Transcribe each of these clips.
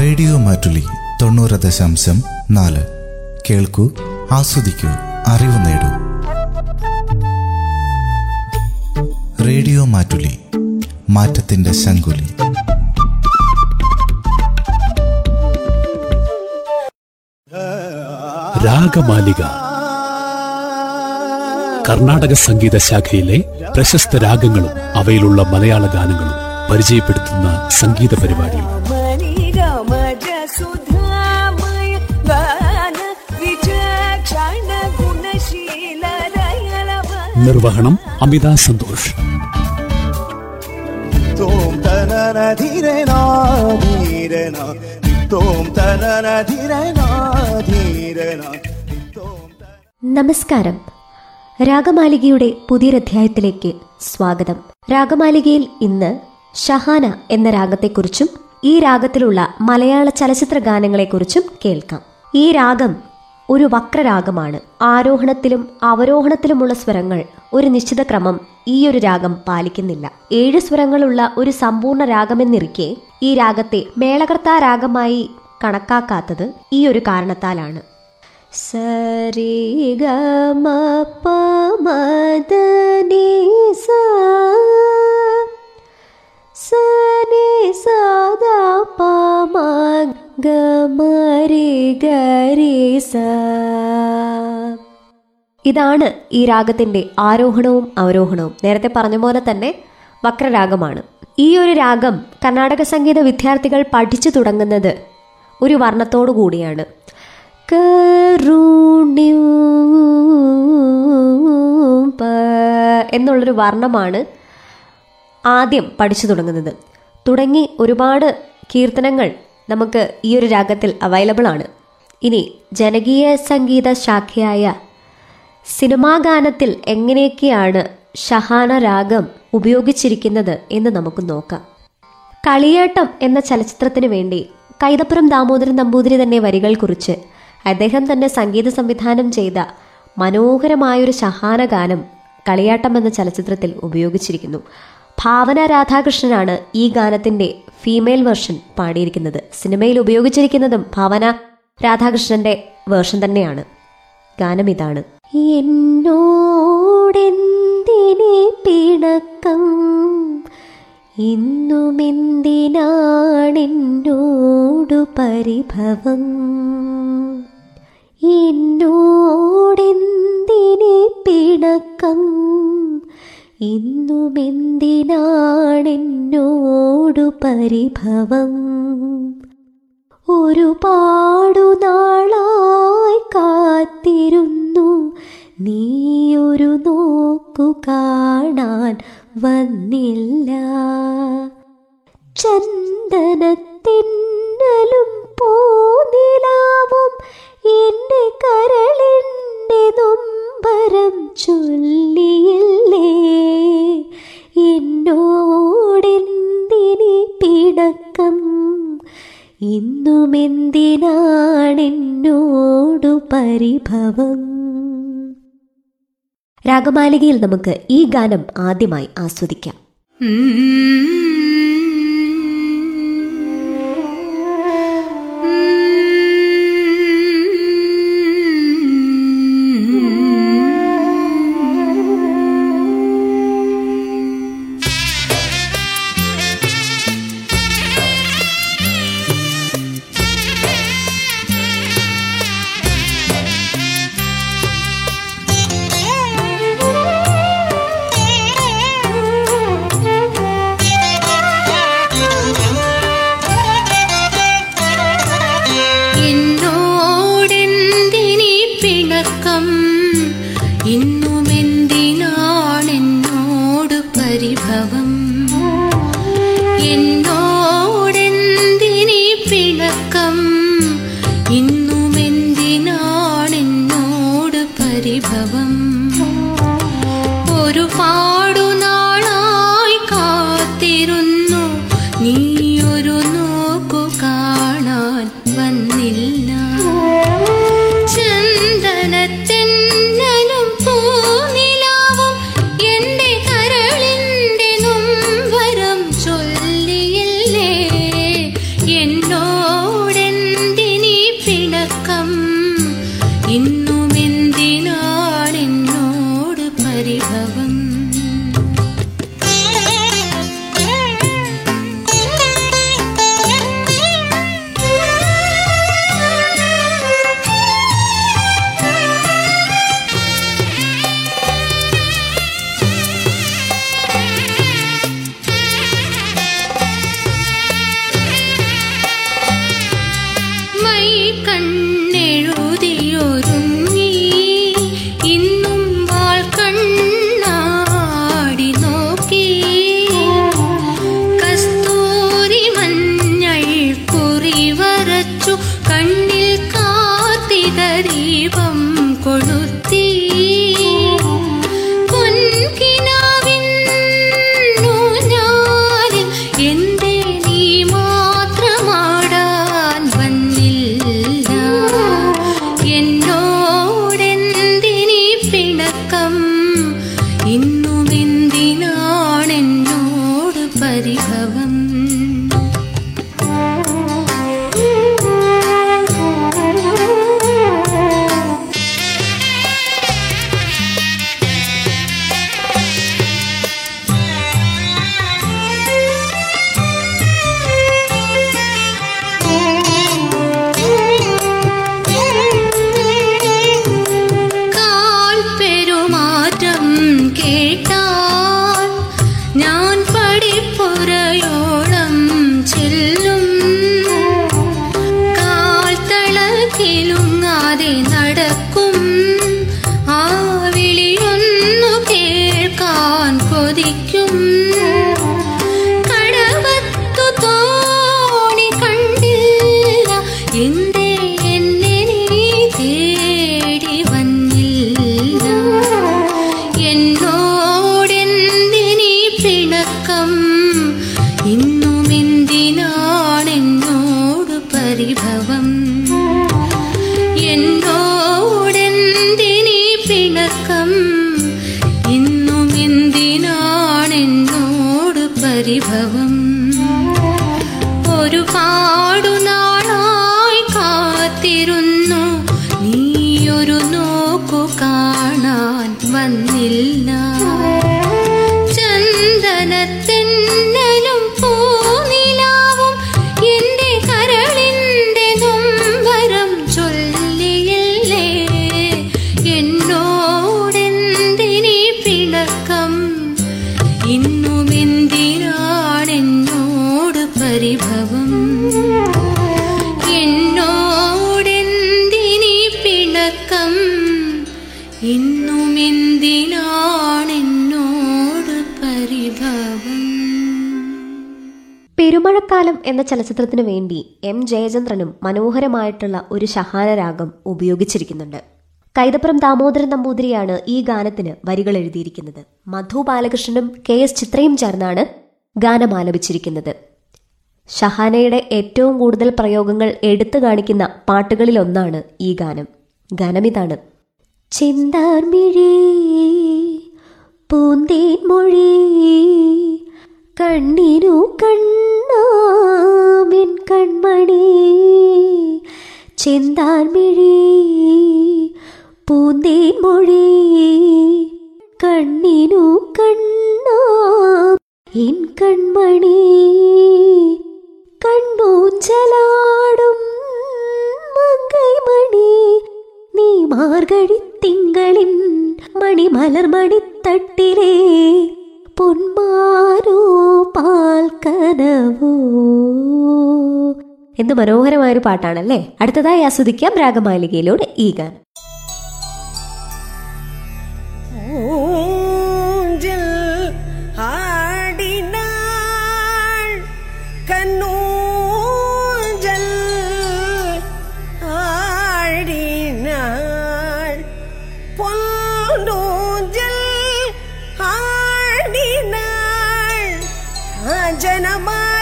Radio Mattoli തൊണ്ണൂറ് ദശാംശം നാല്. കേൾക്കൂ ആസ്വദിക്കൂ അറിവ് നേടൂ. റേഡിയോ മാറ്റുലി മാറ്റത്തിന്റെ ശങ്കുലി. രാഗമാലിക. കർണാടക സംഗീത ശാഖയിലെ പ്രശസ്ത രാഗങ്ങളും അവയിലുള്ള മലയാള ഗാനങ്ങളും പരിചയപ്പെടുത്തുന്ന സംഗീത പരിപാടി നിർവഹണം അമിത സന്തോഷ്. തോം തനന ധീരന ധീരന തോം തനന ധീരന ധീരന തോം നമസ്കാരം. രാഗമാലികയുടെ പുതിയൊരധ്യായത്തിലേക്ക് സ്വാഗതം. രാഗമാലികയിൽ ഇന്ന് ഷഹാന എന്ന രാഗത്തെക്കുറിച്ചും ഈ രാഗത്തിലുള്ള മലയാള ചലച്ചിത്ര ഗാനങ്ങളെക്കുറിച്ചും കേൾക്കാം. ഈ രാഗം ഒരു വക്രരാഗമാണ്. ആരോഹണത്തിലും അവരോഹണത്തിലുമുള്ള സ്വരങ്ങൾ ഒരു നിശ്ചിത ക്രമം ഈ ഒരു രാഗം പാലിക്കുന്നില്ല. ഏഴ് സ്വരങ്ങളുള്ള ഒരു സമ്പൂർണ രാഗമെന്നിരിക്കെ ഈ രാഗത്തെ മേളകർത്താ രാഗമായി കണക്കാക്കാത്തത് ഈ ഒരു കാരണത്താലാണ്. സരി ഗ മ പ മ ഇതാണ് ഈ രാഗത്തിന്റെ ആരോഹണവും അവരോഹണവും. നേരത്തെ പറഞ്ഞ പോലെ തന്നെ വക്രരാഗമാണ്. ഈ ഒരു രാഗം കർണാടക സംഗീത വിദ്യാർത്ഥികൾ പഠിച്ചു തുടങ്ങുന്നത് ഒരു വർണത്തോടു കൂടിയാണ്. എന്നുള്ളൊരു വർണമാണ് ആദ്യം പഠിച്ചു തുടങ്ങുന്നത്. തുടങ്ങി ഒരുപാട് കീർത്തനങ്ങൾ നമുക്ക് ഈ ഒരു രാഗത്തിൽ അവൈലബിൾ ആണ്. ഇനി ജനകീയ സംഗീത ശാഖയായ സിനിമാ ഗാനത്തിൽ എങ്ങനെയൊക്കെയാണ് ഷഹാന രാഗം ഉപയോഗിച്ചിരിക്കുന്നത് എന്ന് നമുക്ക് നോക്കാം. കളിയേട്ടം എന്ന ചലച്ചിത്രത്തിന് വേണ്ടി കൈതപ്പുറം ദാമോദരൻ നമ്പൂതിരി തന്നെ വരികൾ കുറിച്ച് അദ്ദേഹം തന്നെ സംഗീത സംവിധാനം ചെയ്ത മനോഹരമായൊരു ഷഹാന ഗാനം കളിയാട്ടം എന്ന ചലച്ചിത്രത്തിൽ ഉപയോഗിച്ചിരിക്കുന്നു. ഭാവന രാധാകൃഷ്ണനാണ് ഈ ഗാനത്തിന്റെ ഫീമെയിൽ വെർഷൻ പാടിയിരിക്കുന്നത്. സിനിമയിൽ ഉപയോഗിച്ചിരിക്കുന്നതും ഭാവന രാധാകൃഷ്ണന്റെ വേർഷൻ തന്നെയാണ്. ഗാനം ഇതാണ്. എന്നോടെന്തിനെ പരിഭവം? എന്നോടെന്തിനെ പിണക്കം? ഇന്നുമെന്തിനാണെന്നോടു പരിഭവം? ഒരുപാടു നാളായി കാത്തിരുന്നു. നീയൊരു നോക്കു കാണാൻ വന്നില്ല. ചന്ദനത്തിന്നലും പരിഭവം രാഗമാലികയിൽ നമുക്ക് ഈ ഗാനം ആദ്യമായി ആസ്വദിക്കാം. എന്ന ചലച്ചിത്രത്തിനു വേണ്ടി എം ജയചന്ദ്രനും മനോഹരമായിട്ടുള്ള ഒരു ശഹാന രാഗം ഉപയോഗിച്ചിരിക്കുന്നുണ്ട്. കൈതപ്പുറം ദാമോദരൻ നമ്പൂതിരിയാണ് ഈ ഗാനത്തിന് വരികൾ എഴുതിയിരിക്കുന്നത്. മധു ബാലകൃഷ്ണനും കെ എസ് ചിത്രയും ചേർന്നാണ് ഗാനം ആലപിച്ചിരിക്കുന്നത്. ഷഹാനയുടെ ഏറ്റവും കൂടുതൽ പ്രയോഗങ്ങൾ എടുത്തു കാണിക്കുന്ന പാട്ടുകളിലൊന്നാണ് ഈ ഗാനം. ഗാനമിതാണ്. ചിന്താർമിഴി പൂന്തേൻ മൊഴി കണ്ണിനു കണ്ണാമിൻ കൺമണി. ചെന്താർമിഴി പൂന്തേൻ മൊഴി. കണ്ണിനു കണ്ണാം എൻ കൺമണി. കണ്ണൂഞ്ചലാടും മങ്കൈമണി നീ മാർഗഴി തിങ്കളിൻ മണിമലർമണിത്തട്ടിലെ. എന്ന് മനോഹരമായൊരു പാട്ടാണല്ലേ? അടുത്തതായി ആസ്വദിക്കാം രാഗമാലികയിലൂടെ ഈ ഗാനം. ಜನ ಮಾ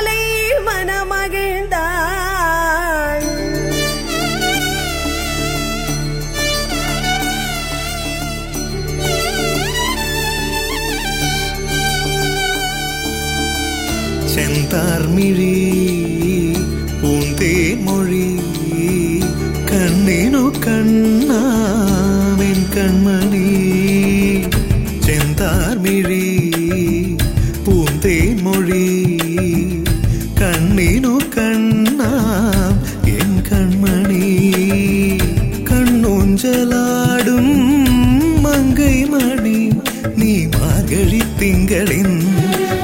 മാർഗഴി തിങ്കളിൻ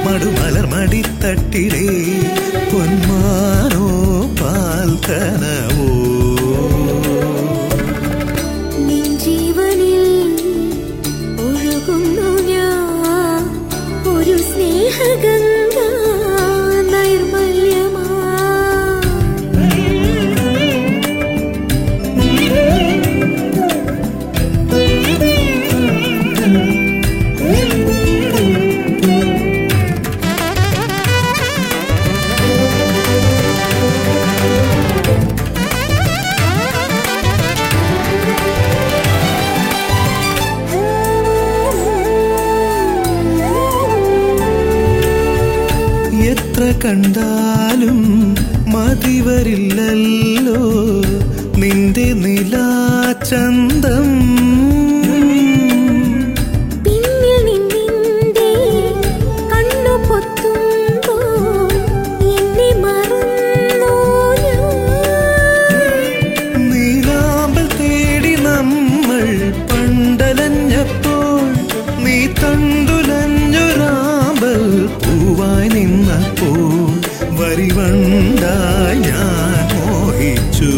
മടുമലർ മടിത്തട്ടിലേ പൊന്മാനോ പാൽക്കനവോ കണ്ടാലും മതിവരില്ലല്ലോ. നിന്റെ നിലാചന്തം. പിന്നിൽ നീ കണ്ണു വരിവണ്ടായി ഞാൻ മോഹിച്ചു.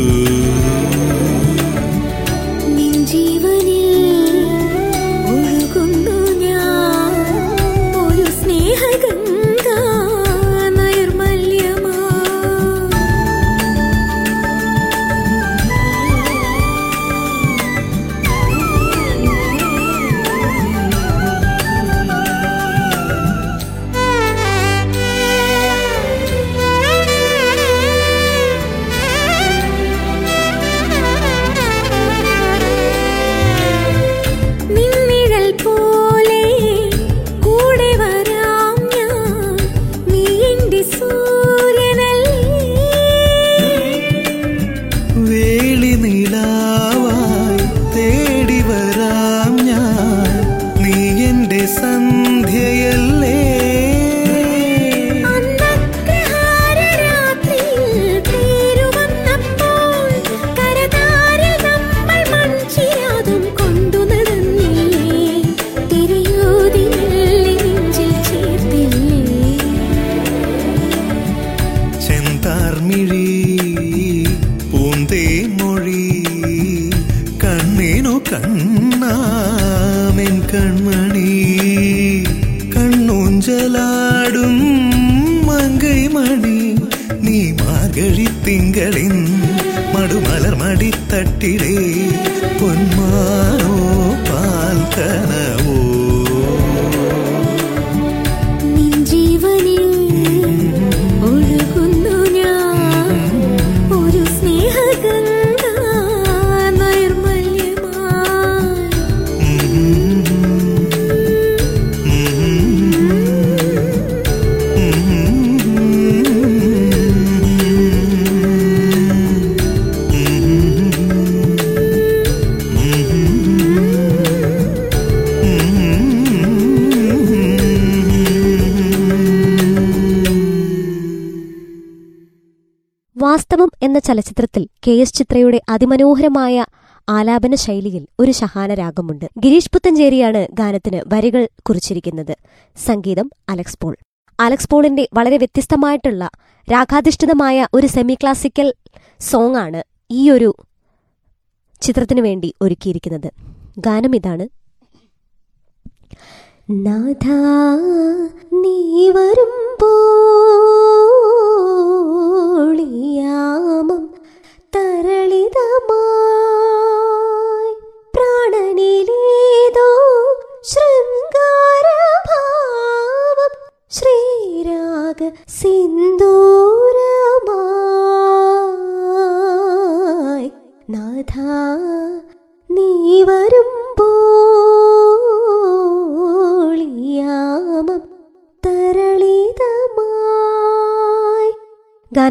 പിഴി എന്ന ചലച്ചിത്രത്തിൽ കെ എസ് ചിത്രയുടെ അതിമനോഹരമായ ആലാപന ശൈലിയിൽ ഒരു ശഹാന രാഗമുണ്ട് ഗിരീഷ് പുത്തഞ്ചേരിയാണ് ഗാനത്തിന് വരികൾ കുറിച്ചിരിക്കുന്നത്. സംഗീതം അലക്സ് പോൾ. അലക്സ് പോളിന്റെ വളരെ വ്യത്യസ്തമായിട്ടുള്ള രാഗാധിഷ്ഠിതമായ ഒരു സെമി ക്ലാസിക്കൽ സോങ് ആണ് ഈയൊരു ചിത്രത്തിനു വേണ്ടി ഒരുക്കിയിരിക്കുന്നത്. ഗാനം ഇതാണ്. നാഥ നീ വരുമ്പോളിയാമം തരളിതമായി ശൃംഗാരഭാവം ശ്രീരാഗ സിന്ദൂരമായി. നീ വരുമ്പോളിയാമം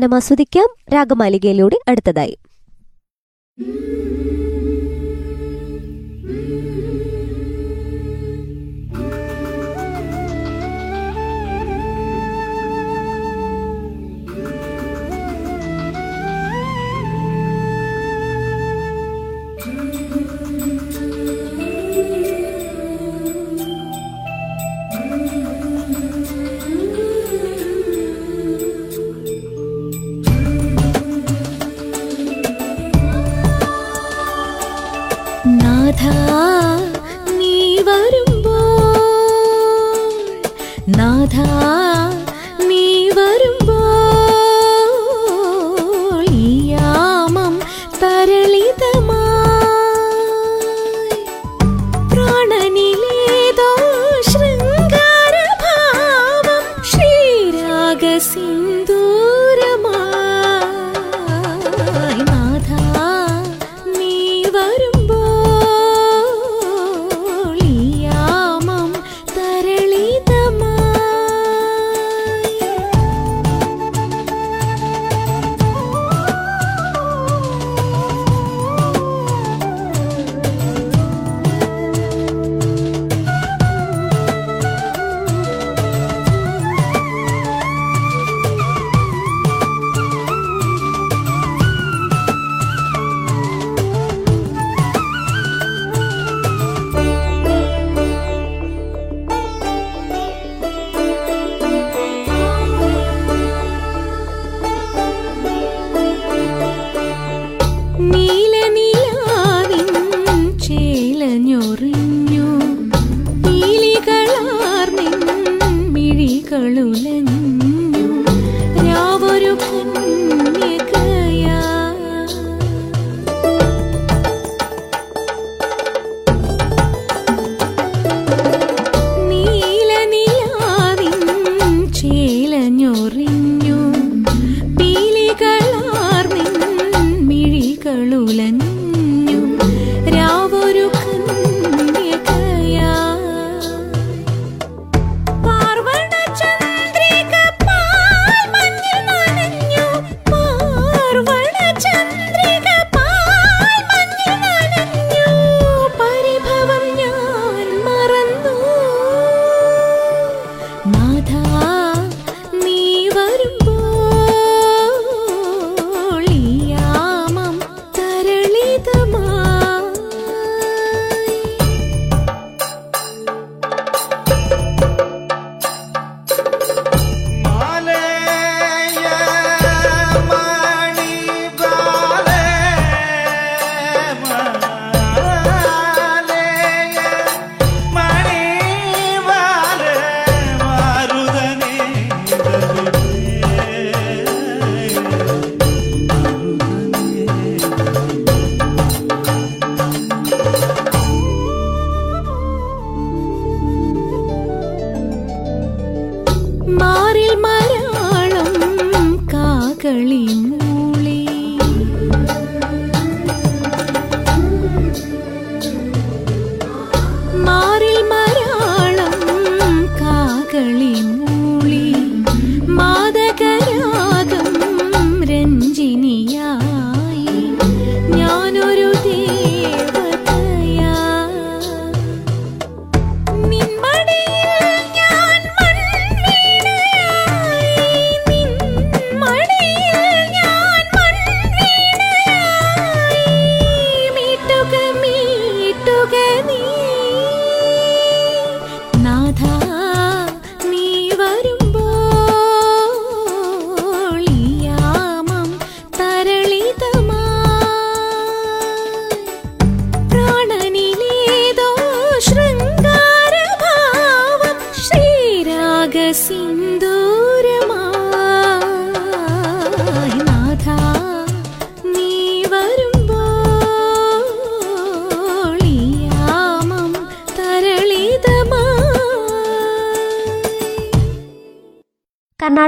ഗാനം ആസ്വദിക്കാം രാഗമാലികയിലൂടെ അടുത്തതായി. നാഥ നീ വരുമ്പോൾ നാഥ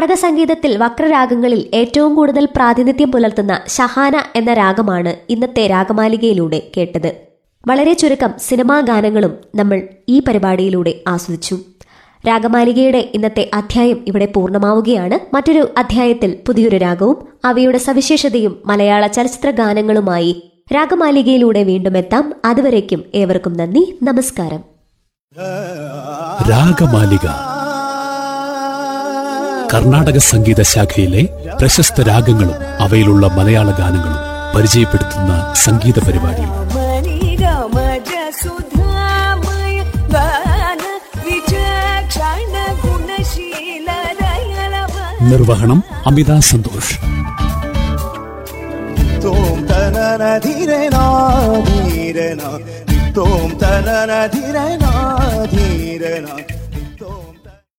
കർണാടക സംഗീതത്തിൽ വക്രരാഗങ്ങളിൽ ഏറ്റവും കൂടുതൽ പ്രാതിനിധ്യം പുലർത്തുന്ന ഷഹാന എന്ന രാഗമാണ് ഇന്നത്തെ രാഗമാലികയിലൂടെ കേട്ടത്. വളരെ ചുരുക്കം സിനിമാ ഗാനങ്ങളും നമ്മൾ ഈ പരിപാടിയിലൂടെ ആസ്വദിച്ചു. രാഗമാലികയുടെ ഇന്നത്തെ അധ്യായം ഇവിടെ പൂർണമാവുകയാണ്. മറ്റൊരു അധ്യായത്തിൽ പുതിയൊരു രാഗവും അവയുടെ സവിശേഷതയും മലയാള ചലച്ചിത്ര ഗാനങ്ങളുമായി രാഗമാലികയിലൂടെ വീണ്ടും എത്താം അതുവരേക്കും ഏവർക്കും നന്ദി നമസ്കാരം. രാഗമാലിക. കർണാടക സംഗീത ശാഖയിലെ പ്രശസ്ത രാഗങ്ങളും അവയിലുള്ള മലയാള ഗാനങ്ങളും പരിചയപ്പെടുത്തുന്ന സംഗീത പരിപാടി നിർവഹണം അമിത സന്തോഷ്. ധീരനാ ധീരനാ